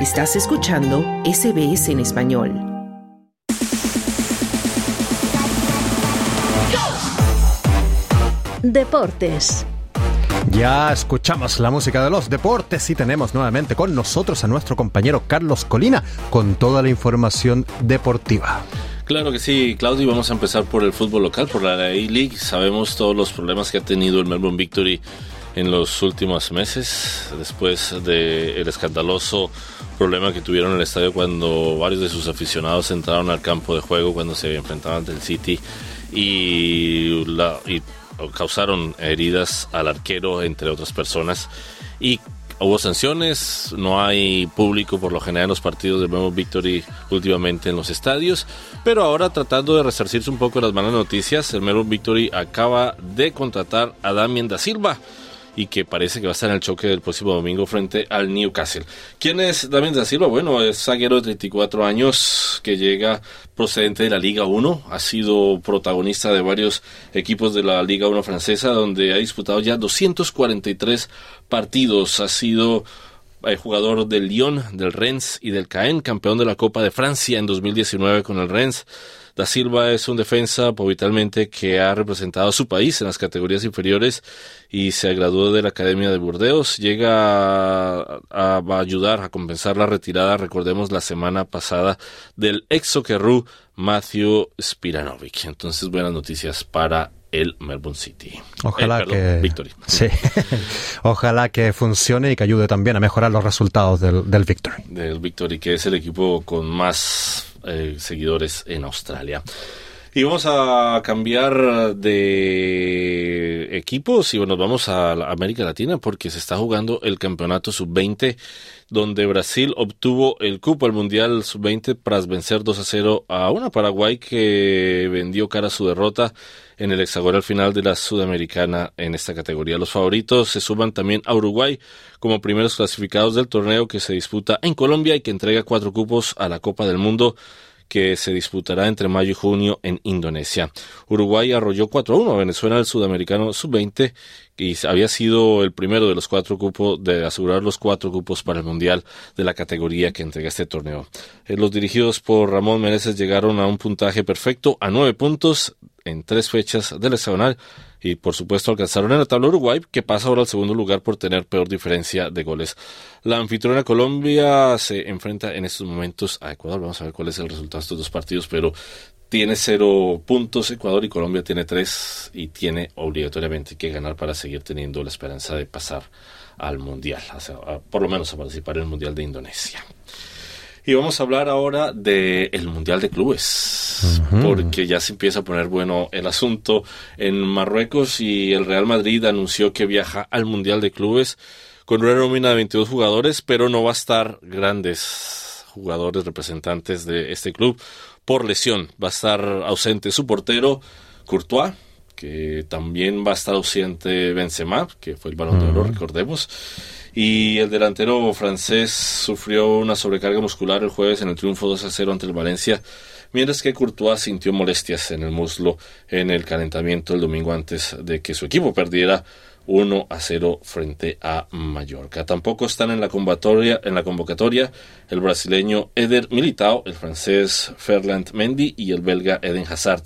Estás escuchando SBS en español. Deportes. Ya escuchamos la música de los deportes y tenemos nuevamente con nosotros a nuestro compañero Carlos Colina con toda la información deportiva. Claro que sí, Claudio, vamos a empezar por el fútbol local, por la A-League. Sabemos todos los problemas que ha tenido el Melbourne Victory en los últimos meses, después del escandaloso problema que tuvieron en el estadio cuando varios de sus aficionados entraron al campo de juego cuando se enfrentaban ante el City y, causaron heridas al arquero, entre otras personas. Y hubo sanciones, no hay público por lo general en los partidos del Melbourne Victory últimamente en los estadios, pero ahora tratando de resarcirse un poco las malas noticias, el Melbourne Victory acaba de contratar a Damien da Silva y que parece que va a estar en el choque del próximo domingo frente al Newcastle. ¿Quién es Damien da Silva? Bueno, es zaguero de 34 años que llega procedente de la Liga 1, ha sido protagonista de varios equipos de la Liga 1 francesa donde ha disputado ya 243 partidos, ha sido eh, jugador del Lyon, del Rennes y del Caen, campeón de la Copa de Francia en 2019 con el Rennes Da Silva es un defensa habitualmente que ha representado a su país en las categorías inferiores y se graduó de la Academia de Burdeos. Llega a, ayudar a compensar la retirada, recordemos, la semana pasada del ex Soccerru Matthew Spiranovic. Entonces, buenas noticias para el Melbourne City. Ojalá eh, que Victory. Sí. Ojalá que funcione y que ayude también a mejorar los resultados del, del Victory. Del Victory, que es el equipo con más eh, seguidores en Australia. Y vamos a cambiar de equipos y nos vamos a América Latina porque se está jugando el campeonato sub-20 donde Brasil obtuvo el cupo al Mundial sub-20 tras vencer 2 a 0 a una Paraguay que vendió cara a su derrota en el hexagonal final de la Sudamericana en esta categoría. Los favoritos se suman también a Uruguay como primeros clasificados del torneo que se disputa en Colombia y que entrega cuatro cupos a la Copa del Mundo que se disputará entre mayo y junio en Indonesia. Uruguay arrolló 4 a 1 a Venezuela, el sudamericano sub-20, y había sido el primero de los cuatro cupos, de asegurar los cuatro cupos para el Mundial de la categoría que entrega este torneo. Eh, los dirigidos por Ramón Meneses llegaron a un puntaje perfecto, a nueve puntos en tres fechas del hexagonal y por supuesto alcanzaron en la tabla Uruguay que pasa ahora al segundo lugar por tener peor diferencia de goles. La anfitriona Colombia se enfrenta en estos momentos a Ecuador. Vamos a ver cuál es el resultado de estos dos partidos, pero tiene cero puntos Ecuador y Colombia tiene tres y tiene obligatoriamente que ganar para seguir teniendo la esperanza de pasar al Mundial, por lo menos a participar en el Mundial de Indonesia. Y vamos a hablar ahora del Mundial de Clubes, porque ya se empieza a poner bueno el asunto. En Marruecos y el Real Madrid anunció que viaja al Mundial de Clubes con una nómina de 22 jugadores, pero no va a estar grandes jugadores representantes de este club por lesión. Va a estar ausente su portero, Courtois, que también va a estar ausente Benzema, que fue el balón de oro, recordemos y el delantero francés sufrió una sobrecarga muscular el jueves en el triunfo 2 a 0 ante el Valencia, mientras que Courtois sintió molestias en el muslo en el calentamiento el domingo antes de que su equipo perdiera 1 a 0 frente a Mallorca. Tampoco están en la convocatoria, en la convocatoria el brasileño Eder Militao, el francés Ferland Mendy y el belga Eden Hazard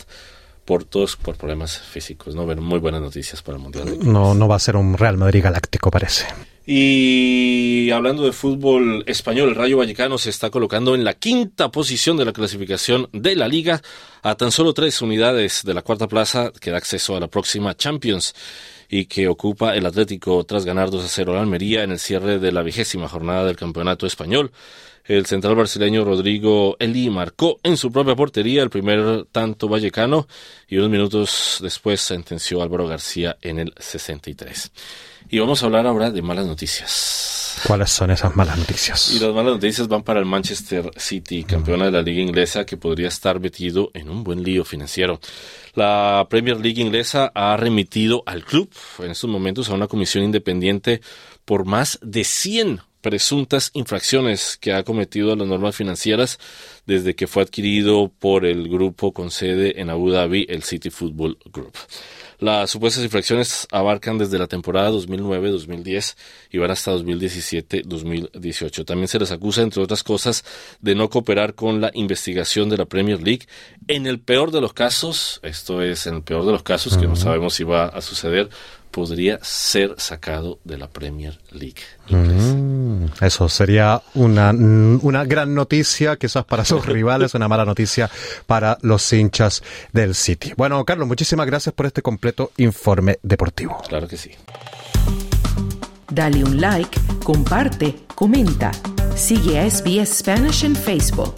por todos por problemas físicos. No, muy buenas noticias para el Mundial. No, no va a ser un Real Madrid galáctico, parece. Y hablando de fútbol español, el Rayo Vallecano se está colocando en la quinta posición de la clasificación de la liga, a tan solo tres unidades de la cuarta plaza que da acceso a la próxima Champions y que ocupa el Atlético tras ganar 2 a 0 a Almería en el cierre de la vigésima jornada del Campeonato Español. El central brasileño Rodrigo Eli marcó en su propia portería el primer tanto vallecano y unos minutos después sentenció Álvaro García en el 63. Y vamos a hablar ahora de malas noticias. ¿Cuáles son esas malas noticias? Y las malas noticias van para el Manchester City, campeona de la liga inglesa, que podría estar metido en un buen lío financiero. La Premier League inglesa ha remitido al club en estos momentos a una comisión independiente por más de 100 presuntas infracciones que ha cometido a las normas financieras desde que fue adquirido por el grupo con sede en Abu Dhabi, el City Football Group. Las supuestas infracciones abarcan desde la temporada 2009-2010 y van hasta 2017-2018. También se les acusa, entre otras cosas, de no cooperar con la investigación de la Premier League. En el peor de los casos, esto es en el peor de los casos, que no sabemos si va a suceder, podría ser sacado de la Premier League. Mm, eso sería una, una gran noticia, quizás para sus rivales, una mala noticia para los hinchas del City. Bueno, Carlos, muchísimas gracias por este completo informe deportivo. Claro que sí. Dale un like, comparte, comenta. Sigue a SBS Spanish en Facebook.